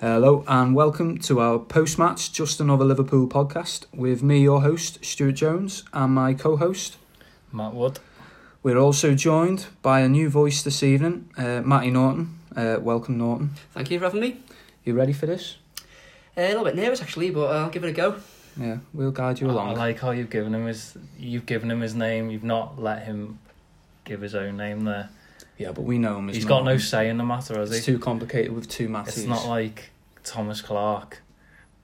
Hello and welcome to our post match Just Another Liverpool podcast with me, your host, Stuart Jones, and my co host. Matt Wood. We're also joined by a new voice this evening, uh, Matty Norton. Uh, welcome, Norton. Thank you for having me. You ready for this? Uh, a little bit nervous actually, but I'll give it a go. Yeah, we'll guide you along. I like how you've given him his you've given him his name. You've not let him give his own name there. Yeah, but we know him as He's got no say in the matter, has he? It's too complicated with two Matties. It's not like Thomas Clark.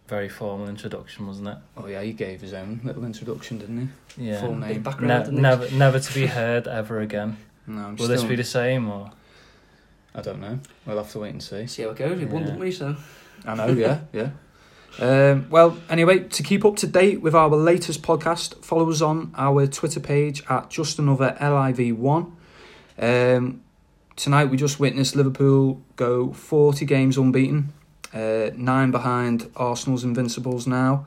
Very formal introduction, wasn't it? Oh yeah, he gave his own little introduction, didn't he? Yeah. Full name. background. Ne- never, never to be heard ever again. No, I'm Will still... this be the same or? I don't know. We'll have to wait and see. See how it goes. We won, Yeah. didn't we? So I know, yeah, yeah. Um, well, anyway, to keep up to date with our latest podcast, follow us on our Twitter page at just another LIV1. Um, tonight, we just witnessed Liverpool go 40 games unbeaten, uh, nine behind Arsenal's Invincibles now.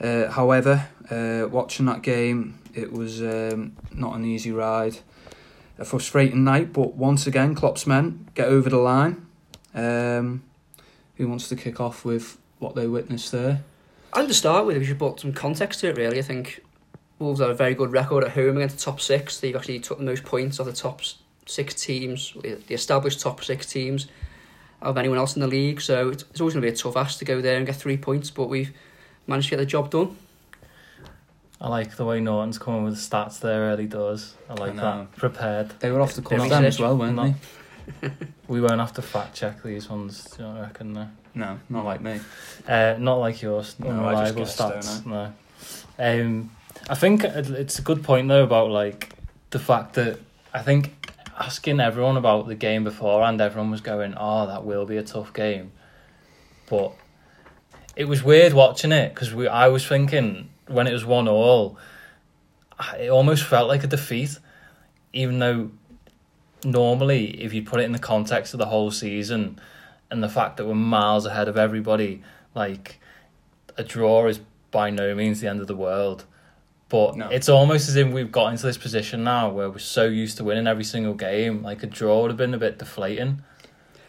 Uh, however, uh, watching that game, it was um, not an easy ride. A frustrating night, but once again, Klopp's men get over the line. Um, who wants to kick off with what they witnessed there? Think to start with, we should put some context to it. Really, I think Wolves have a very good record at home against the top six. They've actually took the most points of the top s- six teams, the established top six teams, of anyone else in the league. So it's, it's always going to be a tough ask to go there and get three points, but we've managed to get the job done. I like the way Norton's coming with the stats there early doors. I like know. that. Prepared. They were off the cuff Very then as well, weren't Not- they? We won't have to fact check these ones, do you not reckon? No. No, not like me. Uh, not like yours, No, I just guessed, stats. No. Um, I think it's a good point though about like the fact that I think asking everyone about the game before, and everyone was going, "Oh, that will be a tough game," but it was weird watching it because we. I was thinking when it was one all, it almost felt like a defeat, even though normally if you put it in the context of the whole season and the fact that we're miles ahead of everybody, like a draw is by no means the end of the world. But No. it's almost as if we've got into this position now where we're so used to winning every single game. Like a draw would have been a bit deflating.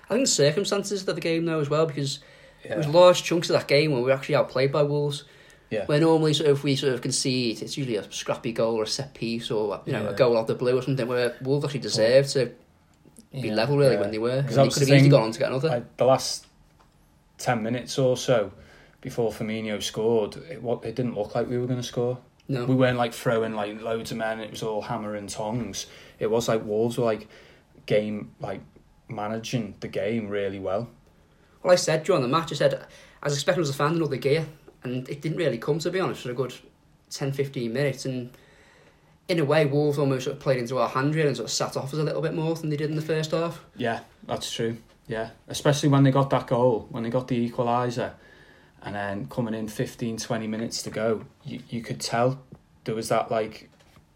I think the circumstances of the game though as well because Yeah. There was large chunks of that game where we were actually outplayed by Wolves. Yeah. Where normally, sort of, we sort of concede, it's usually a scrappy goal or a set piece or you know Yeah. a goal out the blue or something. Where Wolves actually deserved to be Yeah. level really Yeah. when they were. 'Cause And that they was could the have easily gone on to get another. Like, the last 10 minutes or so before Firmino scored, it, wa- it didn't look like we were going to score. No, We weren't like throwing like loads of men, it was all hammer and tongs. It was like Wolves were like game, like managing the game really well. well, I said during the match, I said I was expecting us to find another gear, and it didn't really come to be honest for a good 10, 15 minutes. And in a way, Wolves almost sort of played into our hand really and sort of sat off us a little bit more than they did in the first half. Yeah, that's true. Yeah, especially when they got that goal, when they got the equaliser, and then coming in 15, 20 minutes to go, you, you could tell there was that like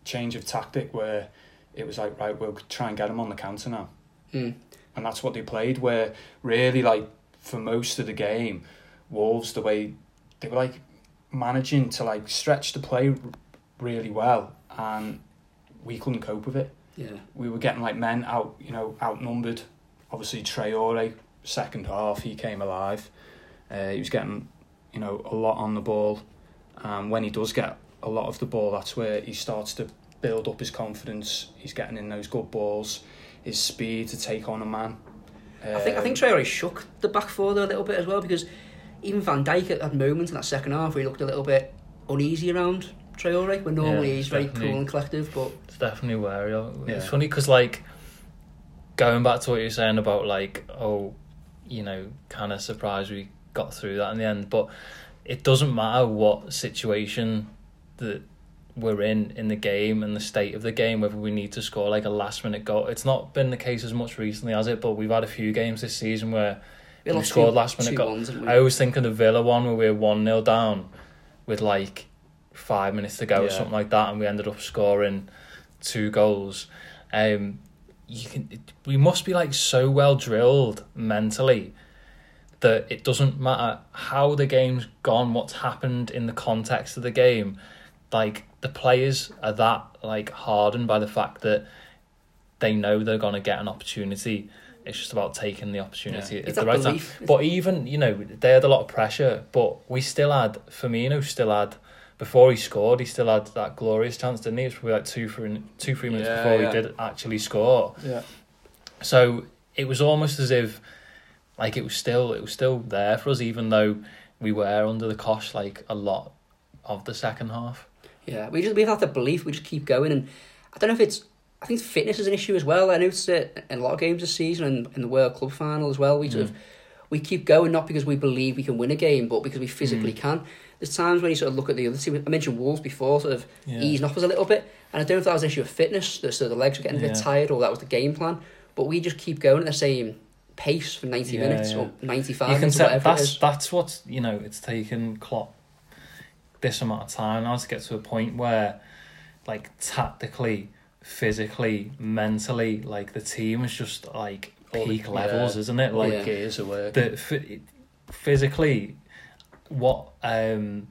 change of tactic where it was like, right, we'll try and get them on the counter now. Mm. And that's what they played, where really, like, for most of the game, Wolves, the way they were like managing to like stretch the play really well, and we couldn't cope with it Yeah. we were getting like men out, you know, outnumbered. Obviously, Traore, second half, he came alive. Uh, he was getting, you know, a lot on the ball. And when he does get a lot of the ball, that's where he starts to build up his confidence. He's getting in those good balls, his speed to take on a man. I think I think Um, Traore shook the back four there a little bit as well because even Van Dijk had- had moments in that second half where he looked a little bit uneasy around Traore, where normally Yeah, he's very cool and collective. But It's definitely wary of. It's Yeah. funny because like going back to what you're saying about like oh, you know, kind of surprised we got through that in the end, but it doesn't matter what situation that we're in in the game and the state of the game whether we need to score like a last minute goal. It's not been the case as much recently has it, but we've had a few games this season where we We scored two, last minute two goal. ones, didn't we? I always think of the Villa one where we were one 0 down with like five minutes to go or something like that, and we ended up scoring two goals. Um, you can we must be like so well drilled mentally that it doesn't matter how the game's gone, what's happened in the context of the game. Like the players are that like hardened by the fact that they know they're gonna get an opportunity It's just about taking the opportunity It's at that the right belief. time. But even you know they had a lot of pressure, but we still had Firmino still had before he scored, he still had that glorious chance, didn't he? It was probably like two, three, two, three minutes Yeah, before yeah. he did actually score. Yeah. So it was almost as if, like, it was still it was still there for us, even though we were under the cosh like a lot of the second half. Yeah, we just we've had the belief. We just keep going, and I don't know if it's. I think fitness is an issue as well. I noticed it in a lot of games this season and in the World Club final as well. We sort of mm. we keep going not because we believe we can win a game, but because we physically mm. can. There's times when you sort of look at the other team. I mentioned Wolves before, sort of Yeah. easing off us a little bit, and I don't know if that was an issue of fitness, that so the legs were getting a bit tired, or that was the game plan. But we just keep going at the same pace for ninety Yeah, minutes yeah. or ninety five. You can minutes, or tell that's is. that's what you know. It's taken Klopp this amount of time now to get to a point where, like tactically, physically, mentally, like the team is just like All the- peak levels, yeah. isn't it? Like Yeah. the gears are working. the ph- physically what um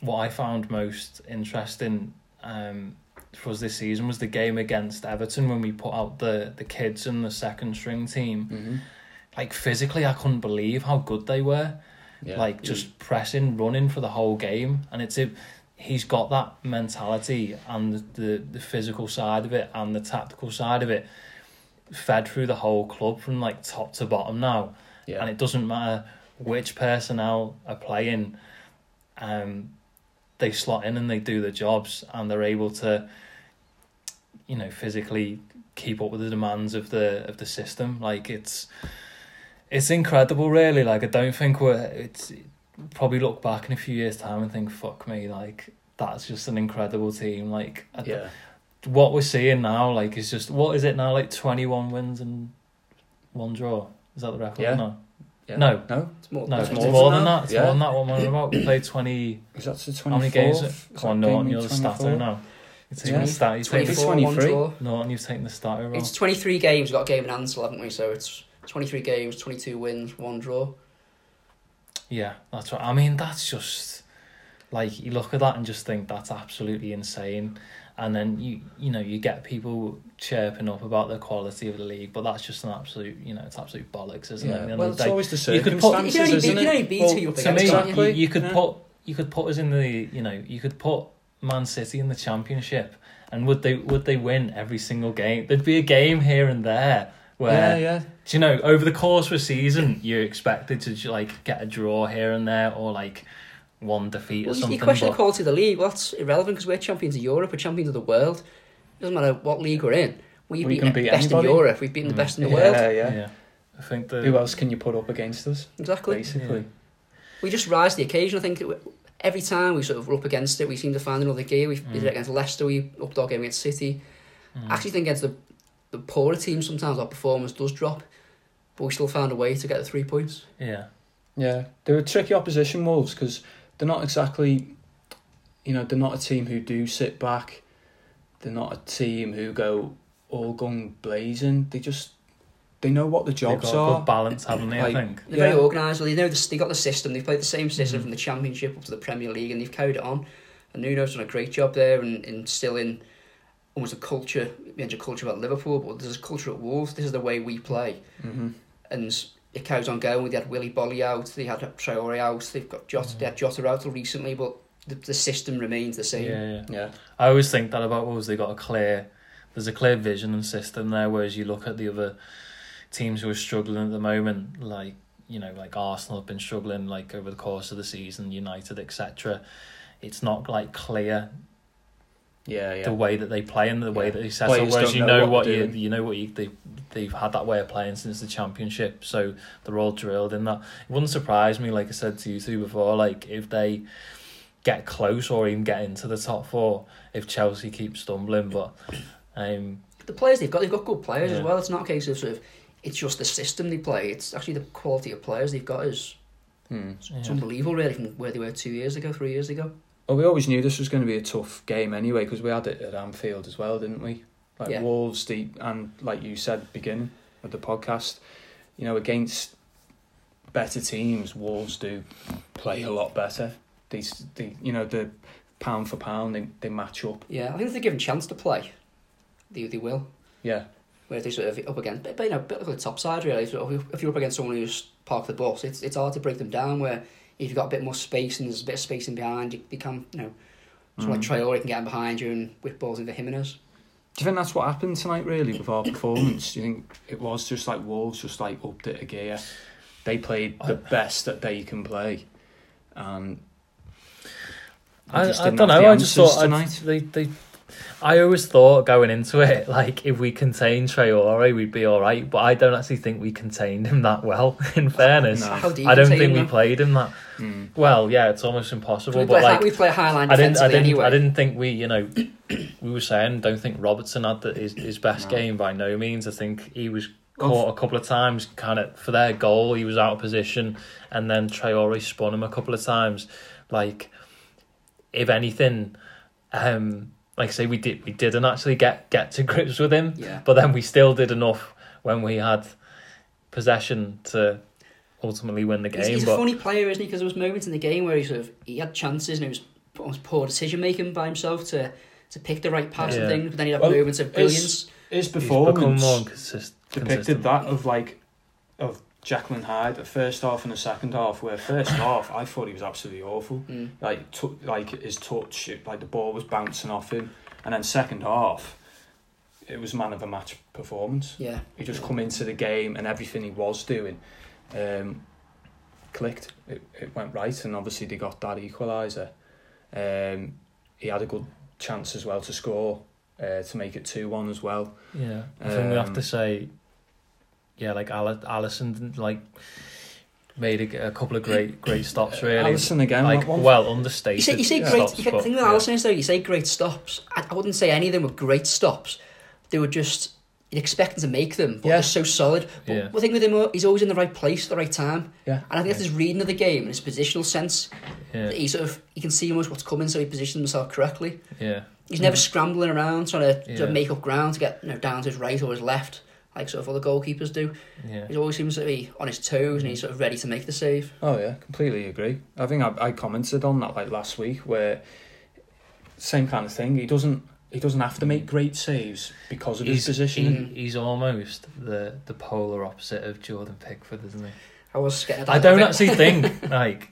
what I found most interesting um for us this season was the game against Everton when we put out the the kids and the second string team hmm like physically I couldn't believe how good they were Yeah. like just pressing running for the whole game and it's if he's got that mentality and the, the the physical side of it and the tactical side of it fed through the whole club from like top to bottom now yeah. and it doesn't matter which personnel are playing um they slot in and they do the jobs and they're able to you know physically keep up with the demands of the of the system like it's it's incredible really like i don't think we're it's probably look back in a few years time and think fuck me like that's just an incredible team like I- yeah. what we're seeing now like is just what is it now like 21 wins and one draw is that the record Yeah. no yeah. no No. It's more, no, it's it's more more, than than that. that. It's Yeah. more than that. What we're about. We played twenty. Is that the 24th? How many games? Come on, Norton, you're the starter now. You're taking Yeah. the stat. You're taking, 23. one draw. Norton, you've taken the starter role. It's 23 games, we've got a game in hand still, haven't we? So it's 23 games, 22 wins, one draw. Yeah, that's right. I mean, that's just like you look at that and just think that's absolutely insane. And then you you know you get people chirping up about the quality of the league, but that's just an absolute you know it's absolute bollocks, isn't it? Yeah. end Well, it's day, always the You could put- You circumstances, can only beat, isn't you can it? only beat Well, who you're up to against, me, you? exactly. you, you could Yeah. put you could put us in the you know you could put Man City in the Championship, and would they would they win every single game? There'd be a game here and there where Yeah, yeah. do you know over the course of a season you're expected to like get a draw here and there or like one defeat Well, or something. you question the quality of the league. Well, that's irrelevant because we're champions of Europe, we're champions of the world. It doesn't matter what league we're in. We've We beaten the beat best anybody. in Europe, we've beaten the Mm. best in the yeah, world. yeah, yeah. I think the Who else can you put up against us? Exactly. Basically. We just rise to the occasion. I think every time we sort of were up against it, we seem to find another gear. We did it Mm. against Leicester, we upped our game against City. Mm. I actually think against the, the poorer teams, sometimes our performance does drop, but we still found a way to get the three points. yeah Yeah, they're a tricky opposition, Wolves, because they're not exactly, you know, they're not a team who do sit back. They're not a team who go all gun blazing. They just, they know what the They've jobs got a are. good balance, haven't they? Like- I think. They're Yeah. very organised. Well, they know the, they got the system. They've played the same system Mhm. from the Championship up to the Premier League, and they've carried it on. And Nuno's done a great job there, and instilling almost a culture. We mentioned culture about Liverpool, but there's a culture at Wolves. This is the way we play, hmm and it carries on going. They had Willy Boly out, they had Traore out, they've got Jota, they had Jota out recently, but the, the system remains the same. Yeah, yeah. Yeah, I always think that about Wolves. They got a clear, there's a clear vision and system there. Whereas you look at the other teams who are struggling at the moment, like you know, like Arsenal have been struggling like over the course of the season, United, etc. It's not like clear yeah, yeah. the way that they play and the way that they set up. Players Whereas don't you know know what what they're you doing. you know what you they they've had that way of playing since the championship, so they're all drilled in that. It wouldn't surprise me, like I said to you two before, like if they get close or even get into the top four, if Chelsea keep stumbling, but um The players they've got, they've got good players as well. It's not a case of sort of, it's just the system they play. It's actually the quality of players they've got is Hmm. it's yeah. unbelievable, really, from where they were two years ago, three years ago. Well, we always knew this was going to be a tough game anyway because we had it at Anfield as well, didn't we? Like Yeah. Wolves, the and like you said, beginning of the podcast, you know, against better teams, Wolves do play a lot better. These, the you know, the pound for pound, they they match up. Yeah, I think if they're given a chance to play, they, they will. Yeah, where they sort of up against, but, but you know, a bit like the top side really. If, if you're up against someone who's parked the bus, it's it's hard to break them down. Where if you've got a bit more space and there's a bit of space in behind, you become you know, someone like mm. Traore can get in behind you and whip balls into Jimenez. Do you think that's what happened tonight, really, with our performance? Do you think it was just like Wolves just like upped it a gear? They played the best that they can play, and I, just I didn't don't know. I just answers thought I'd, they they. I always thought going into it, like if we contained Traore, we'd be all right. But I don't actually think we contained him that well. In fairness, No. How do you I don't think we played him that Mm. well. Yeah, it's almost impossible. We But like, we play high line I didn't, I didn't, anyway. I didn't think we, you know, we were saying don't think Robertson had the, his his best No. game by no means. I think he was caught a couple of times, kind of for their goal. He was out of position, and then Traore spun him a couple of times. Like, if anything, um, like I say, we did we didn't actually get get to grips with him, Yeah. but then we still did enough when we had possession to ultimately win the game. He's, he's a funny player, isn't he? Because there was moments in the game where he sort of he had chances and it was almost poor decision making by himself to to pick the right pass Yeah. and things. But then he'd have Well, moments of brilliance. His he's become more consist- depicted consistent. that of like of Jekyll and Hyde, the first half and the second half. Where first half, I thought he was absolutely awful. Mm. Like, t- like his touch, it- like the ball was bouncing off him, and then second half, it was man of the match performance. Yeah. He just come into the game and everything he was doing um, clicked. It, it went right, and obviously they got that equaliser. Um, he had a good chance as well to score uh, to make it two one as well. Yeah, I think we have Um, to say, yeah, like Ali- Alisson, like made a, a couple of great, great stops. Uh, really, Alisson again, like one- well You understated. say, you say Yeah. great. stops, you get, but, the thing with yeah. Alisson is though, you say great stops. I, I wouldn't say any of them were great stops. They were just you'd expect him to make them, but Yeah. they're so solid. But Yeah. the thing with him, he's always in the right place at the right time. Yeah. And I think that's his reading of the game and his positional sense. Yeah, He sort of he can see almost what's coming, so he positions himself correctly. yeah, He's never mm. scrambling around trying to, to make up ground to get you know, down to his right or his left, like sort of other goalkeepers do. yeah. He always seems to be on his toes and he's sort of ready to make the save. Oh yeah, completely agree. I think I, I commented on that like last week where same kind of thing. He doesn't he doesn't have to make mm. great saves because of his position. he, he's almost the the polar opposite of Jordan Pickford, isn't he? I was getting I don't actually think like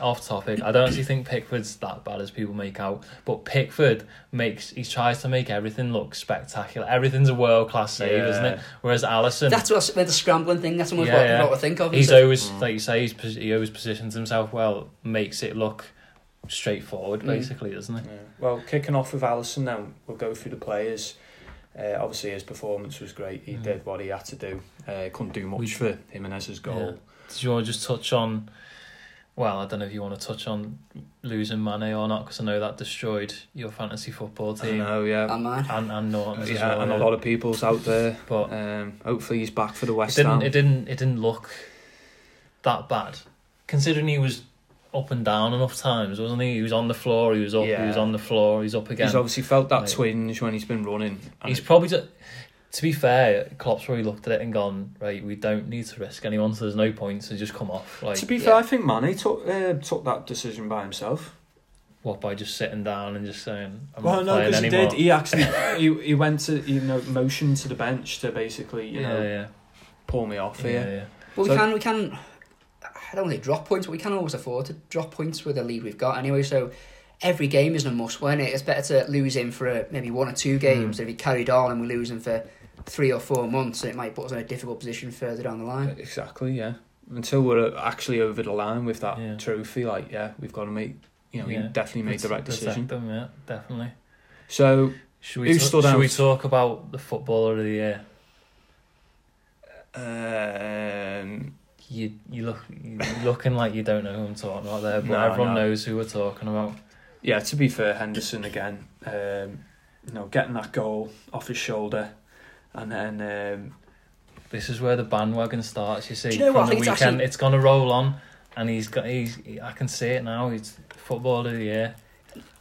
off topic. I don't actually think Pickford's that bad as people make out. But Pickford makes he tries to make everything look spectacular. Everything's a world class save, isn't it? Whereas Alisson, That's what I s- with the scrambling thing. That's almost Yeah, what, yeah. what I think of. he's He's always Mm. like you say, he's, he always positions himself well, makes it look straightforward, Mm. basically, doesn't it? Yeah. Well, kicking off with Alisson now, we'll go through the players. Uh, obviously, his performance was great. He Mm. did what he had to do. Uh, couldn't do much We- for Jimenez's goal. Yeah. Did you want to just touch on? Well, I don't know if you want to touch on losing Mane or not, because I know that destroyed your fantasy football I team know, yeah. Oh, man. and and Norton's as yeah, well. and a lot of people's out there. But Um, hopefully, he's back for the it West didn't Ham. it didn't it didn't look that bad, considering he was up and down enough times, wasn't he? He was on the floor, he was up, he was on the floor, he's up again. He's obviously felt that Like- twinge when he's been running. He's it- probably just, to be fair, Klopp's probably looked at it and gone, right, we don't need to risk anyone, so there's no point to just come off. Like, to be yeah. fair, I think Mane took uh, took that decision by himself. what, by just sitting down and just saying, I'm well, not no, playing because he did. He actually he, he went to you know motion to the bench to basically you yeah, know yeah, pull me off yeah, here. yeah. But we can, we can. I don't want to say drop points, but we can always afford to drop points with the lead we've got anyway. So every game isn't a must win. It. It's better to lose him for a, maybe one or two games. Hmm. If he carried on and we lose him for three or four months, it might put us in a difficult position further down the line. Exactly, yeah. Until we're actually over the line with that Yeah. trophy, like yeah, we've got to make you know Yeah. he definitely made the right decision. Them, yeah, definitely. So Should we, Who ta- stood should we talk about the footballer of the year? um, You you look you looking like you don't know who I'm talking about there, but No, everyone no. knows who we're talking about. Yeah, to be fair, Henderson again, um, you know, getting that goal off his shoulder, and then um, This is where the bandwagon starts. You see, Do you know what? The think it's weekend, actually- it's gonna roll on, and he's got he's. I can see it now. He's footballer of the year.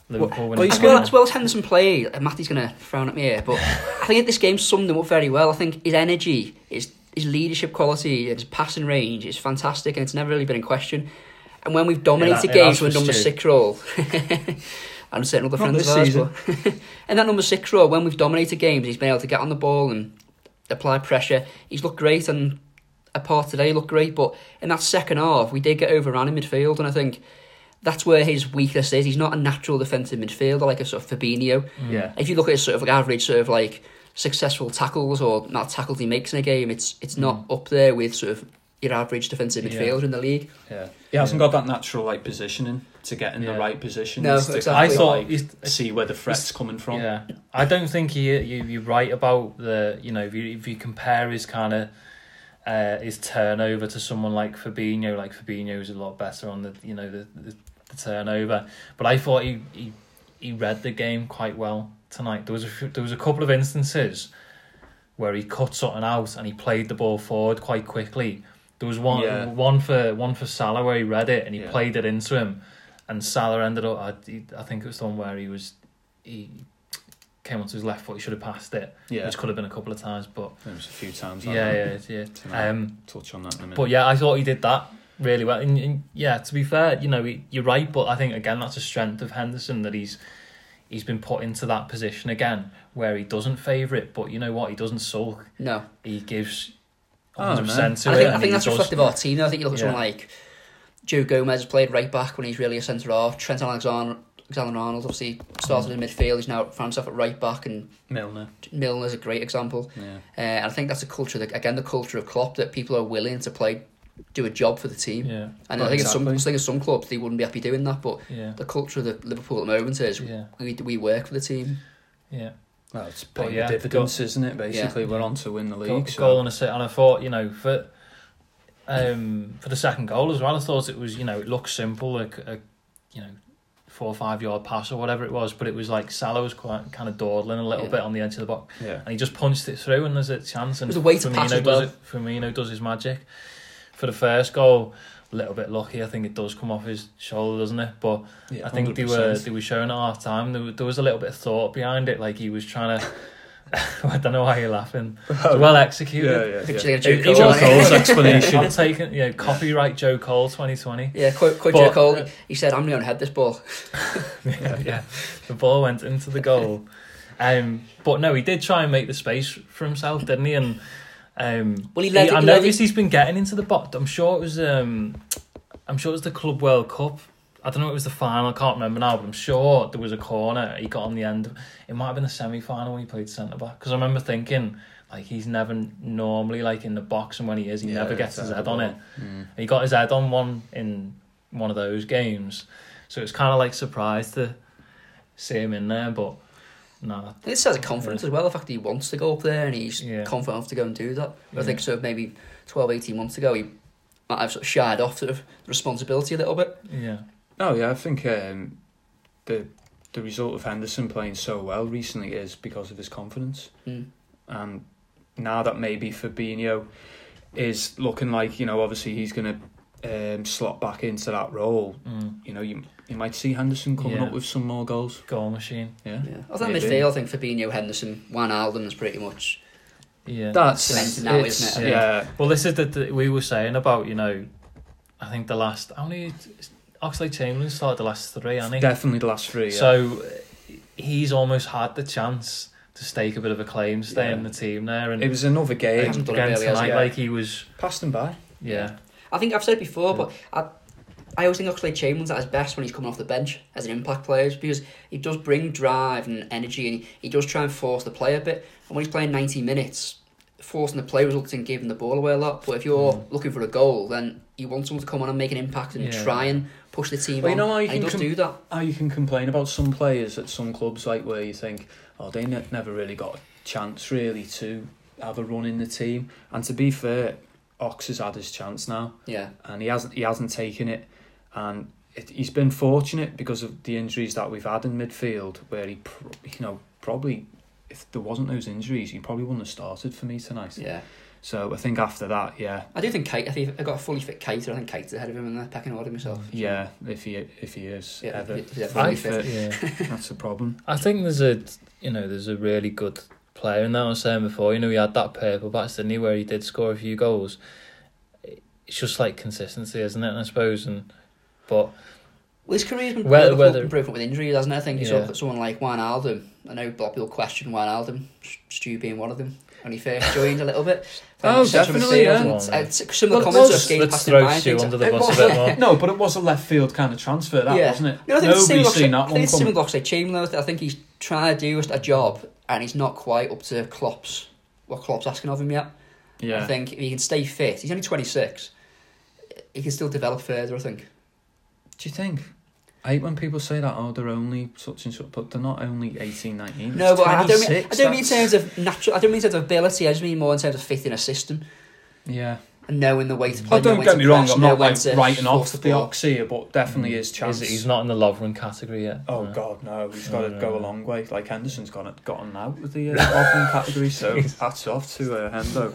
Liverpool well, he's As well, as well as Henderson played, and Matty's going to frown at me here, but I think this game summed him up very well. I think his energy, his his leadership quality, his passing range is fantastic, and it's never really been in question. And when we've dominated Yeah, that- games yeah, with number for six role, I'm certain other Not friends of ours, season. but and that number six role, when we've dominated games, he's been able to get on the ball and apply pressure. He's looked great, and apart today, he looked great. But in that second half, we did get overrun in midfield, and I think that's where his weakness is. He's not a natural defensive midfielder like a sort of Fabinho. Mm. Yeah. If you look at his sort of like average sort of like successful tackles or not tackles he makes in a game, it's it's not mm. up there with sort of your average defensive Yeah. midfielder in the league. Yeah. He hasn't got that natural like positioning to get in Yeah. the right position. No, to exactly. I thought like, see where the threat's coming from. Yeah, I don't think he, you you're right about the you know if you if you compare his kind of uh, his turnover to someone like Fabinho, like Fabinho's a lot better on the you know the, the, the turnover, but I thought he, he he read the game quite well tonight. There was a few, there was a couple of instances where he cut something out and he played the ball forward quite quickly. There was one Yeah. one for one for Salah where he read it and he Yeah. played it into him, and Salah ended up. I, I think it was the one where he was he came onto his left foot. He should have passed it, Yeah. which could have been a couple of times. But There was a few times. yeah, like yeah, that. yeah. Tonight. Um, Touch on that in a minute. but yeah, I thought he did that really well. And, and yeah, to be fair, you know, he, you're right. But I think again, that's a strength of Henderson that he's he's been put into that position again where he doesn't favour it. But you know what? He doesn't sulk. No, He gives Oh, hundred percent to I it. think I and think that's does- reflective of our team. I think you look at Yeah. someone like Joe Gomez has played right back when he's really a centre half. Trent Alexander. Alexander Arnold obviously started in midfield. He's now found himself at right back, and Milner. Milner's a great example. Yeah. Uh, and I think that's a culture that again the culture of Klopp that people are willing to play, do a job for the team. Yeah, And Oh, I think in some. I think in some clubs they wouldn't be happy doing that, but yeah, the culture of the Liverpool at the moment is yeah, we we work for the team. yeah. Well, it's paying yeah, dividends, isn't it? Basically, we're on to win the Goal, league. so- goal and assist, and I thought you know for um for the second goal as well. I thought it was you know it looked simple like a you know four or five yard pass or whatever it was, but it was like Salah was quite kind of dawdling a little Yeah. bit on the edge of the box, Yeah. and he just punched it through, and there's a chance. And a way to pass Firmino well. does it. Firmino does his magic for the first goal. A little bit lucky, I think it does come off his shoulder, doesn't it? But yeah I think they were they were showing at half time. There, there was a little bit of thought behind it, like he was trying to. I don't know why you're laughing. It's well executed. Yeah, yeah, yeah. like Joe It- it Cole. Joe was- Cole's explanation. I'm taking yeah, copyright Joe Cole 2020. Yeah, quote, quote But- Joe Cole. He said, "I'm going to head this ball." yeah, yeah. The ball went into the goal. Um, but no, he did try and make the space for himself, didn't he? And um, Well, he led. I he led noticed he's been getting into the bot. I'm sure it was um, I'm sure it was the Club World Cup. I don't know if it was the final. I can't remember now, but I'm sure there was a corner he got on the end. It might have been the semi final when he played centre back because I remember thinking like he's never normally like in the box, and when he is, he Yeah, never gets his head on it. Mm. He got his head on one in one of those games, so it was kind of like surprised to see him in there. But no, This a confidence as well. The fact that he wants to go up there and he's Yeah. confident enough to go and do that. I Yeah. think so. Maybe 12, 18 months ago, he might have sort of shied off sort of the responsibility a little bit. yeah, Oh yeah, I think um, the the result of Henderson playing so well recently is because of his confidence, Mm. and now that maybe Fabinho is looking like you know obviously he's going to um, slot back into that role. mm. You know, you you might see Henderson coming Yeah. up with some more goals. goal machine. Yeah, Yeah. I think Maybe. midfield, I think Fabinho, Henderson, Wijnaldum is pretty much. Yeah, that's Cemented now, it's- isn't it? Yeah, Well, this is the, the we were saying about you know, I think the last how many Oxlade Chamberlain started the last three, hasn't he? definitely the last three. Yeah. So he's almost had the chance to stake a bit of a claim, stay Yeah. in the team there, and it was another game. hasn't done it again really, has he? tonight, Yeah. like he was, Passed him by. yeah, I think I've said it before, Yeah. but I, I always think Oxlade Chamberlain's at his best when he's coming off the bench as an impact player because he does bring drive and energy and he, he does try and force the play a bit. And when he's playing 90 minutes, forcing the play results in giving the ball away a lot. But if you're Mm. looking for a goal, then you want someone to come on and make an impact and Yeah. try and push the team Well, you know how you can com- do that. how you can complain about some players at some clubs like where you think oh they ne- never really got a chance really to have a run in the team and to be fair Ox has had his chance now Yeah. and he hasn't he hasn't taken it and it, he's been fortunate because of the injuries that we've had in midfield where he pr- you know probably if there wasn't those injuries he probably wouldn't have started for me tonight Yeah. so I think after that yeah I do think Keita, I think I got a fully fit Keita, I think Keita's ahead of him in the pecking order myself. yeah if he if he is Yeah, ever if he's fully fully fit. yeah. that's a problem I think there's a you know there's a really good player And that. I was saying before, you know, he had that purple patch, didn't he, where he did score a few goals. It's just like consistency, isn't it? I suppose, and but Well, his career's been Whether- whether, whether- improvement with injuries, hasn't it? I think you Yeah. saw someone like Wijnaldum. I know a lot of people question Wijnaldum, Stu being one of them. when he first joined a little bit. Oh, definitely, midfield, yeah. and, uh, some of the comments was- I've gained Let's past in Stu under the it bus a bit more. No, but it was a left field kind of transfer, that Yeah. wasn't it? No, I think it's Nobody's similar seen that I think it's similar coming. Chamberlain. I think he's trying to do a job, and he's not quite up to Klopp's what Klopp's asking of him yet. Yeah. I think if he can stay fit, he's only twenty six. He can still develop further. I think. do you think? I hate when people say that, oh, they're only such and such, but they're not only 18, 19. No, but I don't mean I don't mean in terms of natural. I don't mean in terms of ability. I just mean more in terms of fitting a system Yeah. And knowing the way to play. Oh, don't get me wrong, press, I'm not like writing force off the ball. Ox here, but definitely his chance. He's, he's not in the Lovren category yet. Oh No. God, no! He's got to No, go no, a long way. Like Henderson's got it, got on out with the uh, offering category, so hats off to uh, Hendo.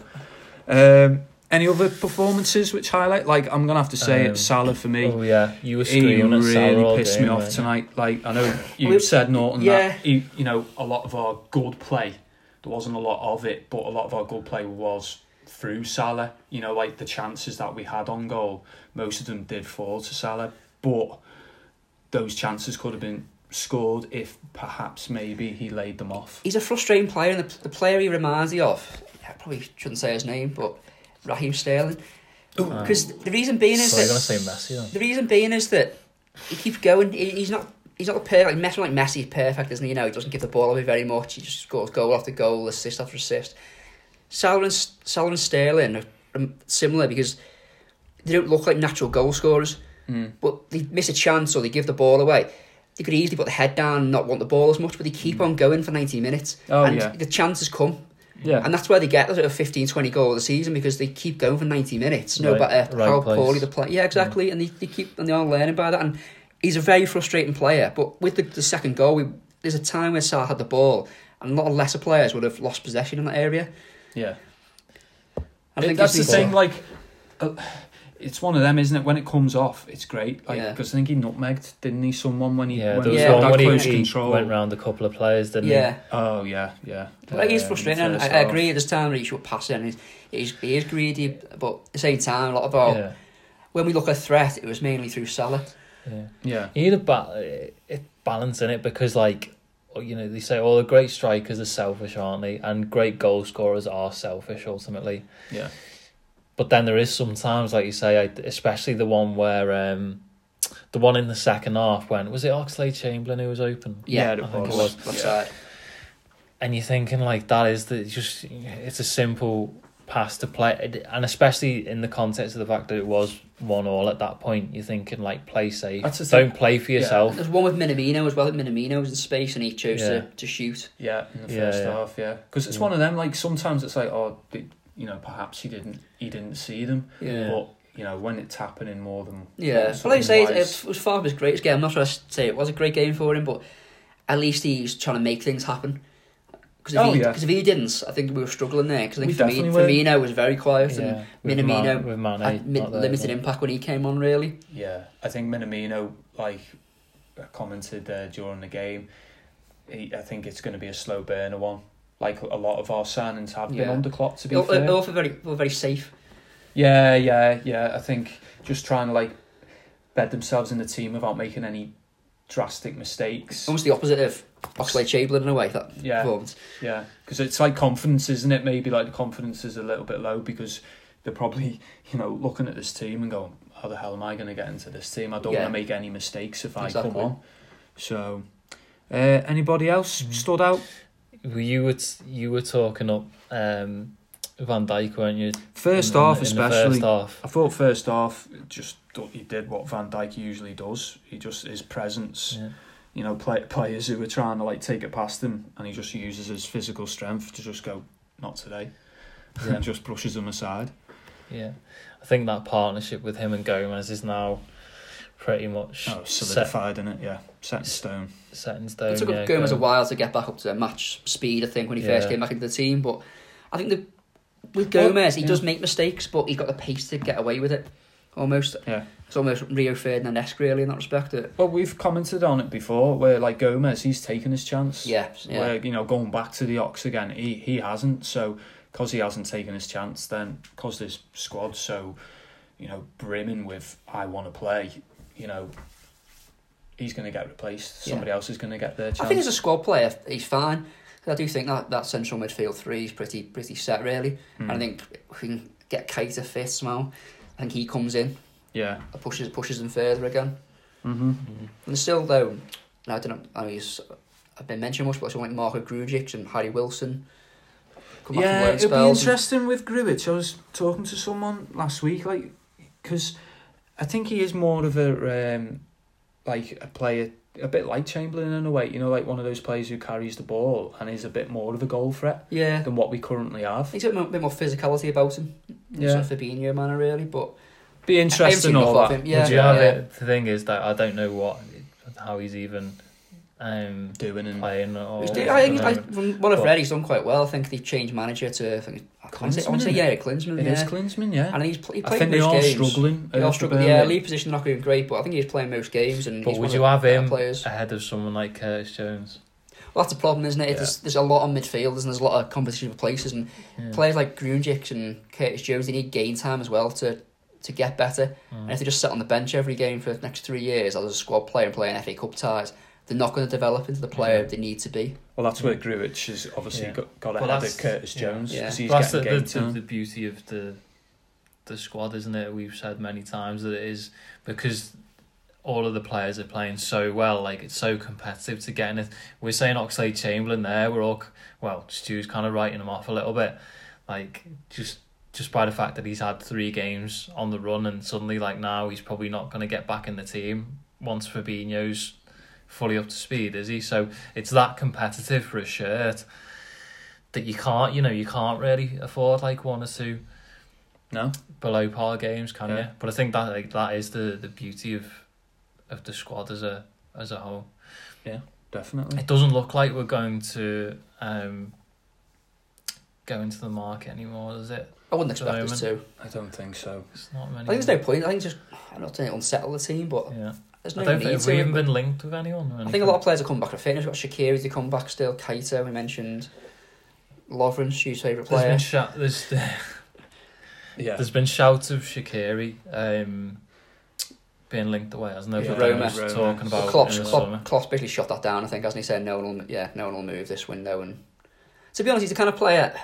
Um, any other performances which highlight? Like I'm gonna have to say Um, it's Salah for me. Oh yeah, you were he screaming at Salah really all pissed game, me off weren't you? tonight. Like I know you Well, said Norton yeah. that he, you know a lot of our good play. There wasn't a lot of it, but a lot of our good play was through Salah. You know, like the chances that we had on goal, most of them did fall to Salah, but those chances could have been scored if perhaps maybe he laid them off. He's a frustrating player, and the, the player he reminds me of, I probably shouldn't say his name, but Raheem Sterling. Oh, um, because the reason being is So that say Messi then? the reason being is that he keeps going. He, he's not. He's not the perfect. Like Messi, like Messi, is perfect, isn't he? You know, he doesn't give the ball away very much. He just scores goal after goal, assist after assist. Salah and, Salah and Sterling are similar because they don't look like natural goal scorers, Mm. but they miss a chance or they give the ball away. They could easily put the head down and not want the ball as much, but they keep on going for 90 minutes. Oh and yeah, the chances come. yeah. And that's where they get the sort of 15, 20 goal of the season because they keep going for 90 minutes, no Right- matter right how place. poorly they play. Yeah, exactly. And they, they keep and they are learning by that. And he's a very frustrating player. But with the, the second goal, we, there's a time where Salah had the ball, and a lot of lesser players would have lost possession in that area. Yeah. I It- think that's the he's- thing. Like, uh, it's one of them, isn't it? When it comes off, it's great. Like, Yeah. because I think he nutmegged, didn't he? Someone when he Yeah, when there was Yeah. got one that when close he control. went round a couple of players, didn't Yeah, Oh yeah, yeah. like he's Um, frustrating. And I, first I half. agree. There's time where he should pass it, and he's, he's, he is greedy. But at the same time, a lot of our Yeah, when we look at threat, it was mainly through Salah. yeah. Yeah, You need a ba- it balance in it because, like, you know, they say all the great strikers are selfish, aren't they? And great goal scorers are selfish ultimately. yeah. But then there is sometimes, like you say, especially the one where um, the one in the second half when was it Oxlade Chamberlain who was open, Yeah, Yeah, it I think was. it was. That's Yeah. right. and you're thinking like that is the just it's a simple pass to play, and especially in the context of the fact that it was one all at that point, you're thinking like play safe, That's the thing. don't play for Yeah. yourself. There's one with Minamino as well. Minamino was in space and he chose Yeah. to, to shoot. Yeah, in the Yeah, first yeah. half, yeah. Because it's Yeah. one of them. Like sometimes it's like, oh, you know, perhaps he didn't, he didn't see them. Yeah. But you know, when it's happening more than Yeah, more but like I say, it, something-wise- it was far from his greatest game. I'm not sure I say it was a great game for him, but at least he's trying to make things happen. Because if, Oh, he, if he didn't, I think we were struggling there. Because I We think Firmino, definitely were. Firmino was very quiet Yeah, and with Minamino Man- with Mane, had there, limited impact when he came on. Really, Yeah, I think Minamino, like I commented uh, during the game, he, I think it's going to be a slow burner one. Like a lot of our signings have been Yeah. under Klopp. To be all, fair, all for very, all very safe. yeah, yeah, yeah. I think just trying to like bed themselves in the team without making any drastic mistakes. Almost the opposite of Oxlade Chamberlain in a way. That Yeah. performance. Yeah, because it's like confidence, isn't it? Maybe like the confidence is a little bit low because they're probably you know looking at this team and going, "How the hell am I going to get into this team? I don't Yeah. want to make any mistakes if I come on." So, uh, anybody else Mhm. stood out? You were t- you were talking up um, Van Dijk, weren't you? First In- in- half, in the especially. first half. I thought first half just thought he did what Van Dijk usually does. He just his presence. Yeah. You know, play, players who are trying to like take it past him, and he just uses his physical strength to just go, "Not today," Yeah. and just brushes them aside. Yeah, I think that partnership with him and Gomez is now pretty much Oh, set, solidified in it, yeah, set in stone. set in stone. It took yeah, Gomez a while to get back up to match speed. I think when he first came back into the team, but I think the with Well, Gomez, he yeah. does make mistakes, but he's got the pace to get away with it. Almost, Yeah. It's almost Rio Ferdinand esque, really, in that respect. It, Well, we've commented on it before, where like Gomez, he's taken his chance. yeah, yeah. Where you know, going back to the Ox again, he he hasn't. So because he hasn't taken his chance, then because this squad so, you know, brimming with I want to play, you know, he's going to get replaced. Yeah. Somebody else is going to get their chance. I think as a squad player, he's fine. I do think that, that central midfield three is pretty pretty set really. Hmm. And I think if we can get Keita fit somehow, I think he comes in yeah. and pushes pushes them further again. Mm-hmm. And still though, I don't know. I know he's I've been mentioned much, but someone like Marko Grujic and Harry Wilson. Come Yeah, loan it'd be spells and- interesting with Grujic. I was talking to someone last week, like, because I think he is more of a um, like a player, a bit like Chamberlain in a way. You know, like one of those players who carries the ball and is a bit more of a goal threat Yeah, than what we currently have. he's got a bit more- bit more physicality about him. Yeah. sort of Fabinho manner really, but Be I haven't interesting seen all enough of that. him. Yeah, Would you have yeah. it? The thing is that I don't know what how he's even um, Doing and playing or. Doing- I think, I, moment. from what I've read, he's done quite well. I think they've changed manager to. I think I want to say, I want to say yeah, Klinsmann. it yeah. is Klinsmann, yeah. And he's pl- he I played think they most are games. struggling. They uh, are for struggling. Yeah, Burnley. lead position not doing great, but I think he's playing most games. And But he's would you have him players? ahead of someone like Curtis Jones? Well, that's the problem, isn't it? Yeah. There's, there's a lot of midfielders and there's a lot of competition for places, and Yeah. players like Grujic and Curtis Jones they need game time as well to to get better. Mm. And if they just sit on the bench every game for the next three years as a squad player and playing FA Cup ties, they're not going to develop into the player Yeah. they need to be. Well, that's where Grujic has obviously Yeah. got, got Well, ahead of Curtis. Jones Yeah. because he's that's the, getting the, game the, the beauty of the the squad, isn't it? We've said many times that it is because all of the players are playing so well. Like it's so competitive to get in it. We're saying Oxlade Chamberlain there. We're all well. Stu's kind of writing him off a little bit, like just just by the fact that he's had three games on the run and suddenly like now he's probably not going to get back in the team once Fabinho's fully up to speed, is he? So it's that competitive for a shirt that you can't, you know, you can't really afford like one or two No, below par games, can Yeah. you? But I think that like that is the, the beauty of of the squad as a as a whole. Yeah, definitely. It doesn't look like we're going to um go into the market anymore, does it? I wouldn't expect us to. I don't think so. It's not many. I think there's no point. I think just I'm not saying it unsettle the team, but Yeah, there's I no don't need think have to. we even been linked with anyone. I think a lot of players will come back to fitness. We've got Shaqiri to come back still. Keita, we mentioned. Lovren, Stu's favourite There's player. been shout, there's Yeah, there's been shouts of Shaqiri um being linked away, hasn't there? Yeah, For Roma. Roma, talking about Klopp's, in the Klopp, summer. Klopp's basically shot that down, I think, hasn't he? Said no one will, yeah, no one will move this window. And to be honest, he's the kind of player.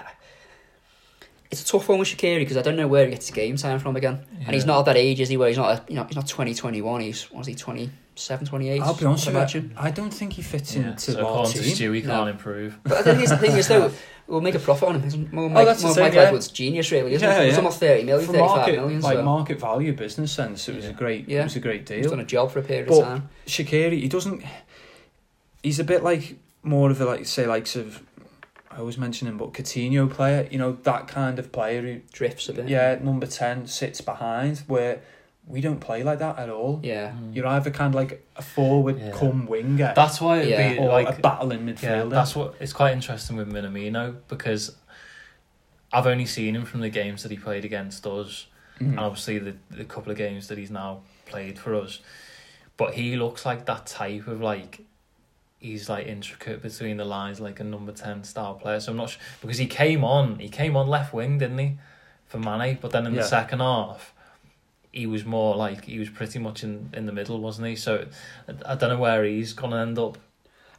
It's a tough one with Shaqiri because I don't know where he gets his game time from again. And he's not at that age, is he? Where he's not, a, you know, he's not 20, 21. He's what is he, 27, 28? I'll be honest with imagine. you. I don't think he fits Yeah, into so our according to team. Stu, he No. can't improve. But the thing is, the thing is though, we'll make a profit on him. It's more Oh, Mike, that's the more thing, Mike yeah. Edwards' genius, really, isn't Yeah, it? It's yeah. almost 30 million, For 35 market, million. like market value business sense, it was Yeah. a great, Yeah. it was a great he's deal. done a job for a period But- of time. Shaqiri, he doesn't. He's a bit like more of a like say likes of. I always mention him, but Coutinho player. You know that kind of player who, Drifts a bit. yeah, number ten sits behind. Where we don't play like that at all. Yeah. You're either kind of like a forward Yeah. come winger, That's why it'd Yeah. be or like a battling Yeah, midfielder. that's what it's quite interesting with Minamino because I've only seen him from the games that he played against us, Mhm. and obviously the the couple of games that he's now played for us. But he looks like that type of like he's like intricate between the lines, like a number ten style player. So I'm not sure because he came on, he came on left wing, didn't he, for Mane? But then in Yeah. the second half. He was more like he was pretty much in, in the middle, wasn't he? So I, I don't know where he's gonna end up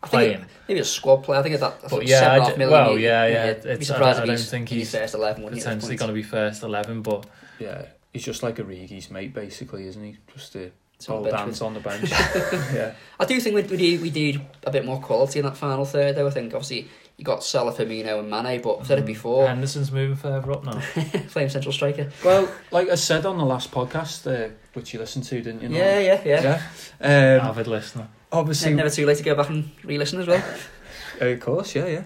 I think playing. it, maybe a squad player. I think that. But yeah, seven I half million. well, yeah, yeah, it's- be surprised I- I don't he's, think in he's first eleven. wouldn't you, at this potentially going to be first eleven, but yeah, he's just like a Rigi's mate, basically, isn't he? Just a It's on the bench hands with- on the bench. yeah, I do think we we need, we need a bit more quality in that final third. Though I think obviously you got Salah, Firmino, and Mane, but I've said it before. Henderson's moving further up now. Playing central striker. Well, like I said on the last podcast, uh, which you listened to, didn't you? Norm? Yeah, yeah, yeah. yeah. Um, Avid listener. obviously, Never too late to go back and re-listen as well. of course, yeah, yeah.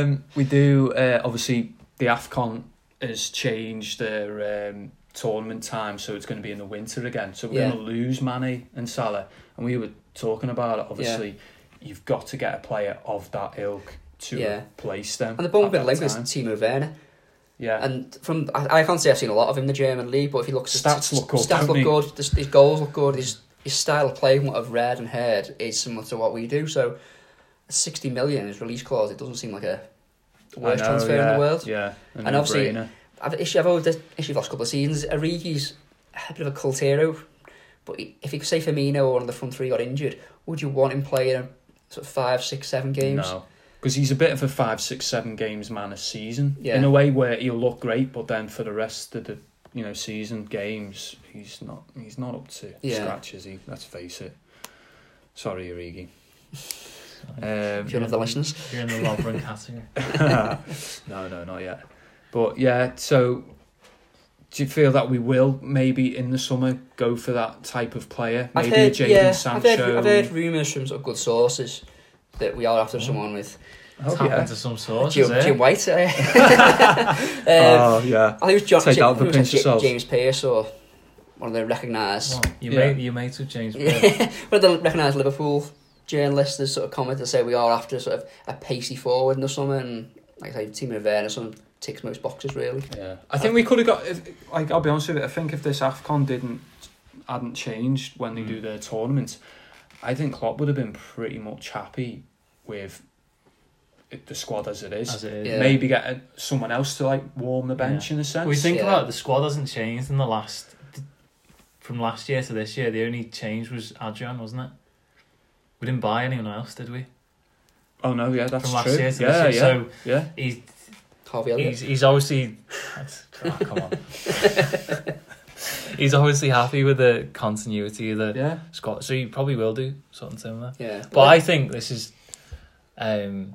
Um, we do. Uh, obviously, the Afcon has changed their um, tournament time, so it's going to be in the winter again. So we're Yeah. going to lose Mane and Salah, and we were talking about it. Obviously, you've got to get a player of that ilk to Yeah. replace them. And the been that linked time. Timo Werner. Yeah, And from I, I can't say I've seen a lot of him in the German league, but if he looks his Stats look good, Stats look good. His, his goals look good. His his style of play, what I've read and heard, is similar to what we do. So, sixty million is release clause. It doesn't seem like a worst know, transfer yeah, in the world. Yeah, And obviously- no-brainer. I've issue I've always the issue the last couple of seasons. Origi's a bit of a cult hero, but if you could say Firmino or one of the front three got injured, would you want him playing sort of five, six, seven games? No, because he's a bit of a five, six, seven games man a season Yeah. in a way where he'll look great, but then for the rest of the you know season games, he's not he's not up to Yeah. scratch, is he? Let's face it. Sorry, Origi. If you're one of the Um, listeners. You're in the Lovren category. no, no, not yet. But yeah, so do you feel that we will maybe in the summer go for that type of player? I've Maybe heard, a Jadon yeah, I've Sancho. heard, I've heard rumours from sort of good sources that we are after someone with Oh, Tap yeah. into some sources, Jim, eh? Jim White. eh? um, oh yeah. I think it was John, Take Jim, out I the think it was pinch of James Pearce or one of the recognised What, you Yeah. mate, you mates with James Pearce? Yeah, one of the recognised Liverpool journalists has sort of commented to say we are after sort of a pacey forward in the summer and like I say, Timo Werner sort of ticks most boxes really. Yeah, I think we could have got. If, like, I'll be honest with you. I think if this Afcon didn't hadn't changed when they Mm. do their tournament, I think Klopp would have been pretty much happy with the squad as it is. As it is. Yeah. Maybe get a, someone else to like warm the bench in a sense. We think Yeah. about it, the squad hasn't changed in the last from last year to this year. The only change was Adrian, wasn't it? We didn't buy anyone else, did we? oh no, yeah, that's from last true. year to yeah, this year. yeah, So yeah. he's Harvey Elliott. he's he's obviously oh, come on. he's obviously happy with the continuity of the Yeah, squad, so he probably will do something similar. Yeah. But I think this is um,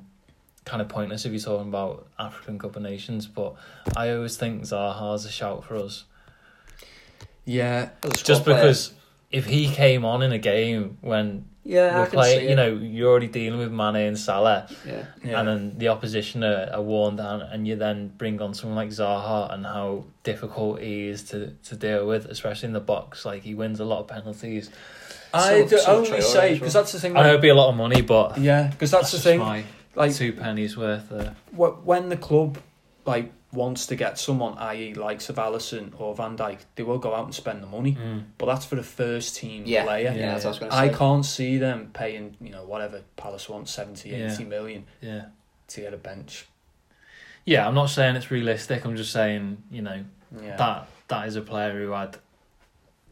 kind of pointless if you're talking about African Cup of Nations. But I always think Zaha's a shout for us, yeah, As a squad just player. because if he came on in a game when yeah, I we're can see playing, it. you know, you're already dealing with Mane and Salah, Yeah. yeah. and then the opposition are, are worn down, and you then bring on someone like Zaha and how difficult he is to, to deal with, especially in the box. Like he wins a lot of penalties. I So- so only say because that's the thing. I know Like, it'd be a lot of money, but yeah, because that's, the just thing. My Like two pennies worth there. wh- when the club like wants to get someone, i.e., likes of Alisson or Van Dijk, they will go out and spend the money. Mm. But that's for the first team Yeah. player. Yeah, that's what I was going I can't see them paying, you know, whatever Palace wants, 70, Yeah. 80 million Yeah. to get a bench. Yeah, I'm not saying it's realistic. I'm just saying, you know, Yeah. that that is a player who I'd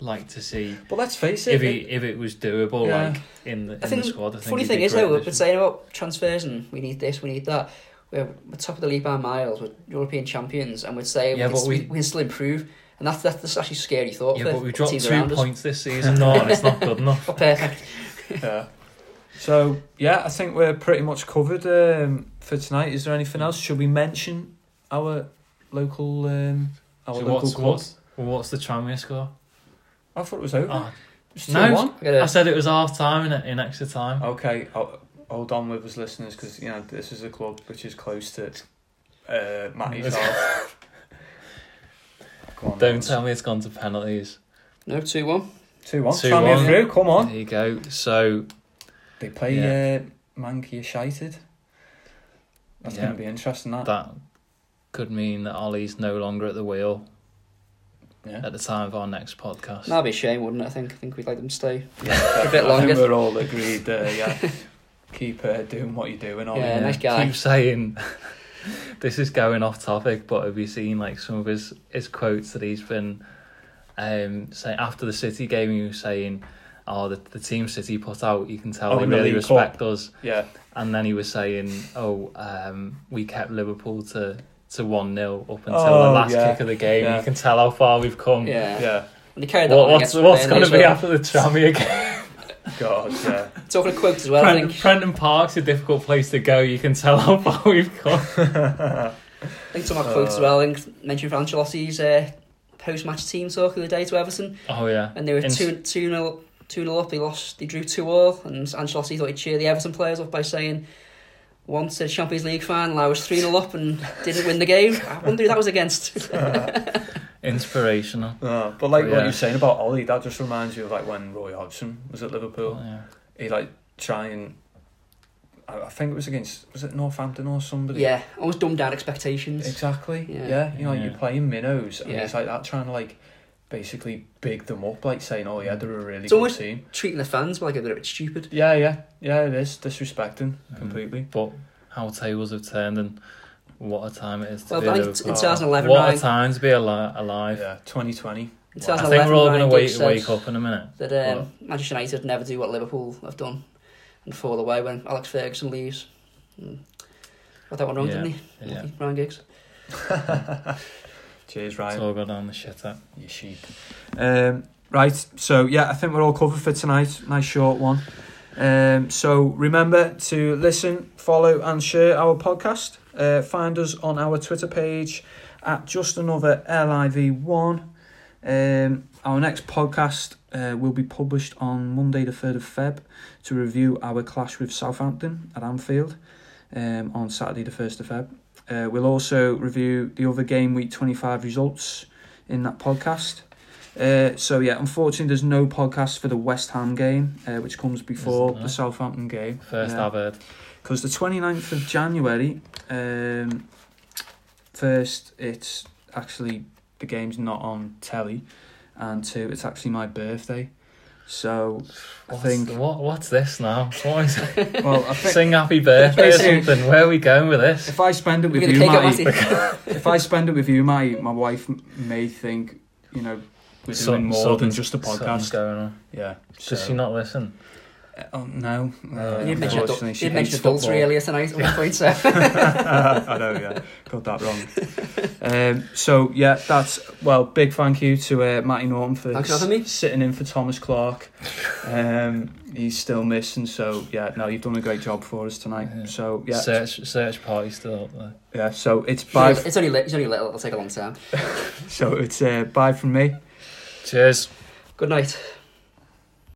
like to see but let's face it. if he if it was doable, Yeah. like in the in I think the squad. I think funny thing is though, we've been saying about transfers and we need this, we need that. We're, we're top of the league by miles, we're European champions, and we'd say Yeah, we, but can, we- we, we can still improve. And that's, that's, that's actually a scary thought yeah, for but we dropped teams two around us. this season, no, and it's not good enough. Oh, perfect. yeah. So, yeah, I think we're pretty much covered um, for tonight. Is there anything else? Should we mention our local um, our So local what's, club? what's what's the Tranmere score? I thought it was over. Oh, It's no. 2-1. I said it was half time in in extra time. Okay, ho- hold on with us listeners because you know this is a club which is close to uh, Matty's house. Go on, Don't lads. tell me it's gone to penalties. no, 2 1. Two one. 2-1. Me through. Come on. There you go. So They play Yeah. uh, Mankey shited. That's Yeah. going to be interesting. That. that could mean that Ole's no longer at the wheel yeah. at the time of our next podcast. That'd be a shame, wouldn't it? I think I think we'd like them to stay. yeah. A bit I longer. think we're all agreed. Uh, yeah. Keep uh, doing what you're doing. Ole. Yeah, nice guy. keep saying this is going off topic, but have you seen like some of his his quotes that he's been um saying after the City game? He was saying, "Oh, the the team City put out, you can tell Oh, they the really League respect us." Yeah. And then he was saying, "Oh, um, we kept Liverpool to." To one 0 up until Oh, the last yeah. kick of the game. Yeah. You can tell how far we've come. Yeah. Yeah. And they carried that What, what's what's going to be well. after the Tranmere game? God. Yeah. Talking of quotes as well, I Prenton, think. Prenton Park's a difficult place to go. You can tell how far we've come. I think some of our quotes as well. I think mentioned for Ancelotti's uh, post-match team talk of the day to Everton, Oh yeah, and they were In- two two nil two nil up. They lost. They drew two all, and Ancelotti thought he'd cheer the Everton players up by saying. Once a Champions League final, I was 3 0 up and didn't win the game. I wonder who that was against. Inspirational. No, but like But what yeah. you're saying about Ole, that just reminds you of like when Roy Hodgson was at Liverpool. Oh, yeah. He like try and I, I think it was against was it Northampton or somebody. yeah, almost dumbed down expectations. Exactly. Yeah. Yeah. You know, Yeah. you're playing minnows and Yeah. it's like that trying to like basically big them up, like saying, "Oh yeah, they're a really It's good almost- team." Treating the fans like they're a bit stupid. Yeah, yeah, yeah. It is disrespecting Mm. completely. But how tables have turned and what a time it is to Well, be I think Liverpool. in 2011, What Ryan, a time to be ali- alive. Yeah, 2020. in I think we're all going to wake, wake up in a minute. that um, Manchester United never do what Liverpool have done and fall away when Alex Ferguson leaves. Got that one wrong, Yeah. didn't he? Yeah. Ryan Giggs. Cheers, It's Ryan. all good on the shit up. You sheep. Um, right, so yeah, I think we're all covered for tonight. Nice short one. Um, so remember to listen, follow, and share our podcast. Uh, find us on our Twitter page at just another liv1. Um, our next podcast uh, will be published on Monday, the third of Feb, to review our clash with Southampton at Anfield um, on Saturday, the first of Feb. Uh, we'll also review the other game week twenty five results in that podcast. Uh, so yeah, unfortunately, there's no podcast for the West Ham game, uh, which comes before the? Southampton game. First Yeah. I've heard. Because the 29th of January, um, first, it's actually the game's not on telly, and two, it's actually my birthday. So I think, what, what's this now? What is it? well, I think Sing happy birthday or something. Where are we going with this? if I spend it with you, kick Matty, it, if I spend it with you, Matty, my wife may think, you know, we're doing more than just a podcast. going on. Yeah. Does she not listen? Uh, Oh no. Uh, You did mention, adult, unfortunately, you she did mention hates adultery football. earlier tonight at one point, so. I know, yeah, got that wrong. Um, so yeah, that's well. Big thank you to uh, Matty Norton for Thanks for me. sitting in for Thomas Clark. Um, he's still missing, so yeah, no, you've done a great job for us tonight. Yeah. So yeah, Search search party still up there. yeah. So it's bye. It's only, li- it's only little, it'll take a long time. so it's uh, bye from me. Cheers. Good night.